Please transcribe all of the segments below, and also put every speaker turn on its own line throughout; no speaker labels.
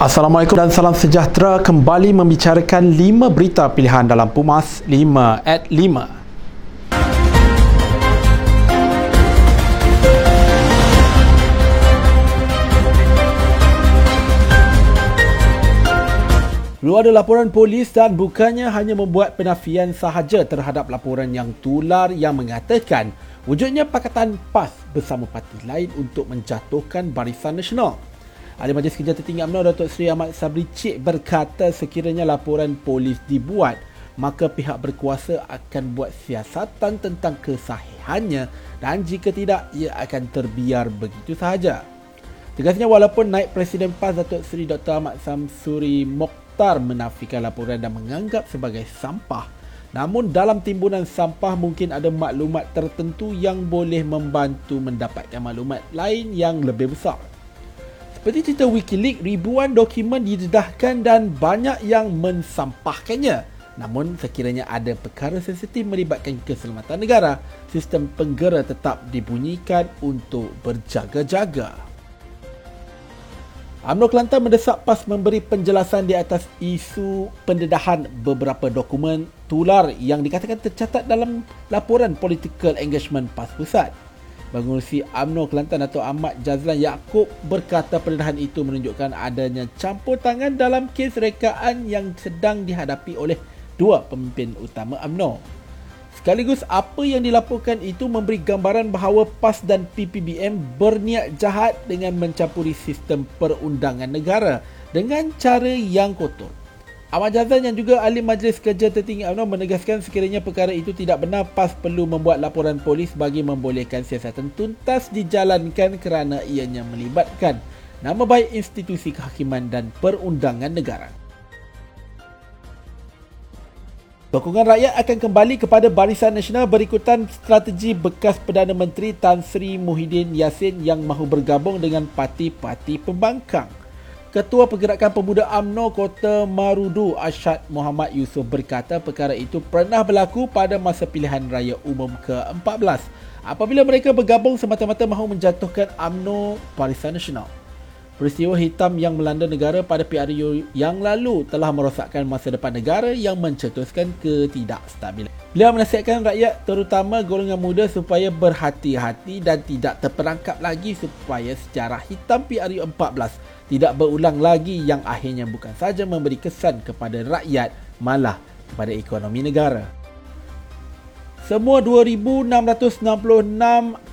Assalamualaikum dan salam sejahtera kembali membicarakan 5 berita pilihan dalam Pumas 5 at 5. Lalu ada laporan polis dan bukannya hanya membuat penafian sahaja terhadap laporan yang tular yang mengatakan wujudnya Pakatan PAS bersama parti lain untuk menjatuhkan Barisan Nasional. Ahli Majlis Kerja Tertinggi UMNO Datuk Seri Ahmad Sabri Cik berkata sekiranya laporan polis dibuat maka pihak berkuasa akan buat siasatan tentang kesahihannya dan jika tidak ia akan terbiar begitu sahaja. Tegasnya walaupun naik Presiden PAS Datuk Seri Dr. Ahmad Samsuri Mokhtar menafikan laporan dan menganggap sebagai sampah. Namun dalam timbunan sampah mungkin ada maklumat tertentu yang boleh membantu mendapatkan maklumat lain yang lebih besar. Seperti cerita Wikileaks, ribuan dokumen didedahkan dan banyak yang mensampahkannya. Namun sekiranya ada perkara sensitif melibatkan keselamatan negara, sistem penggera tetap dibunyikan untuk berjaga-jaga. UMNO Kelantan mendesak PAS memberi penjelasan di atas isu pendedahan beberapa dokumen tular yang dikatakan tercatat dalam laporan Political Engagement PAS Pusat. Pengurusi UMNO Kelantan atau Ahmad Jazlan Yaakob berkata pendedahan itu menunjukkan adanya campur tangan dalam kes rekaan yang sedang dihadapi oleh dua pemimpin utama UMNO. Sekaligus apa yang dilaporkan itu memberi gambaran bahawa PAS dan PPBM berniat jahat dengan mencampuri sistem perundangan negara dengan cara yang kotor. Ahmad Jazan yang juga ahli Majlis Kerja Tertinggi UMNO menegaskan sekiranya perkara itu tidak benar PAS perlu membuat laporan polis bagi membolehkan siasatan tuntas dijalankan kerana ianya melibatkan nama baik institusi kehakiman dan perundangan negara. Sokongan rakyat akan kembali kepada Barisan Nasional berikutan strategi bekas Perdana Menteri Tan Sri Muhyiddin Yassin yang mahu bergabung dengan parti-parti pembangkang. Ketua Pergerakan Pemuda AMNO Kota Marudu Ashad Muhammad Yusof berkata perkara itu pernah berlaku pada masa pilihan raya umum ke-14 apabila mereka bergabung semata-mata mahu menjatuhkan AMNO Barisan Nasional. Peristiwa hitam yang melanda negara pada PRU yang lalu telah merosakkan masa depan negara yang mencetuskan ketidakstabilan. Beliau menasihatkan rakyat terutama golongan muda supaya berhati-hati dan tidak terperangkap lagi supaya sejarah hitam PRU 14 tidak berulang lagi yang akhirnya bukan saja memberi kesan kepada rakyat malah kepada ekonomi negara. Semua 2,666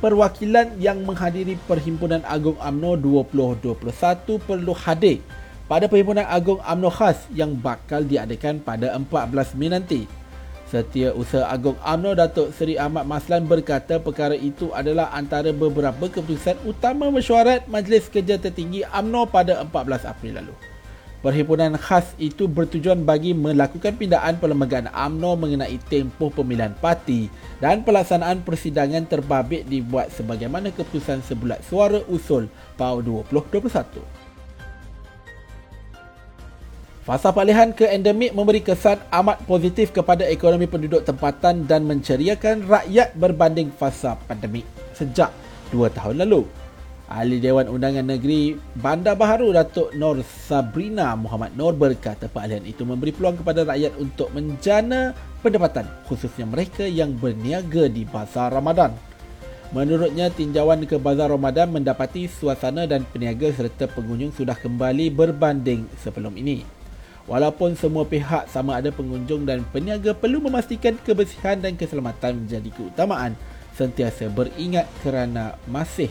perwakilan yang menghadiri Perhimpunan Agung AMNO 2021 perlu hadir pada Perhimpunan Agung AMNO khas yang bakal diadakan pada 14 Mei nanti. Setiausaha Agung AMNO Datuk Seri Ahmad Maslan berkata perkara itu adalah antara beberapa keputusan utama mesyuarat Majlis Kerja Tertinggi AMNO pada 14 April lalu. Perhimpunan khas itu bertujuan bagi melakukan pindaan perlembagaan AMNO mengenai tempoh pemilihan parti dan pelaksanaan persidangan terbabit dibuat sebagaimana keputusan sebulat suara usul PAU 2021. Fasa palihan ke endemik memberi kesan amat positif kepada ekonomi penduduk tempatan dan menceriakan rakyat berbanding fasa pandemik sejak dua tahun lalu. Ahli Dewan Undangan Negeri Bandar Baharu Datuk Nur Sabrina Muhammad Nur berkata peralihan itu memberi peluang kepada rakyat untuk menjana pendapatan khususnya mereka yang berniaga di Bazar Ramadan. Menurutnya tinjauan ke Bazar Ramadan mendapati suasana dan peniaga serta pengunjung sudah kembali berbanding sebelum ini. Walaupun semua pihak sama ada pengunjung dan peniaga perlu memastikan kebersihan dan keselamatan menjadi keutamaan sentiasa beringat kerana masih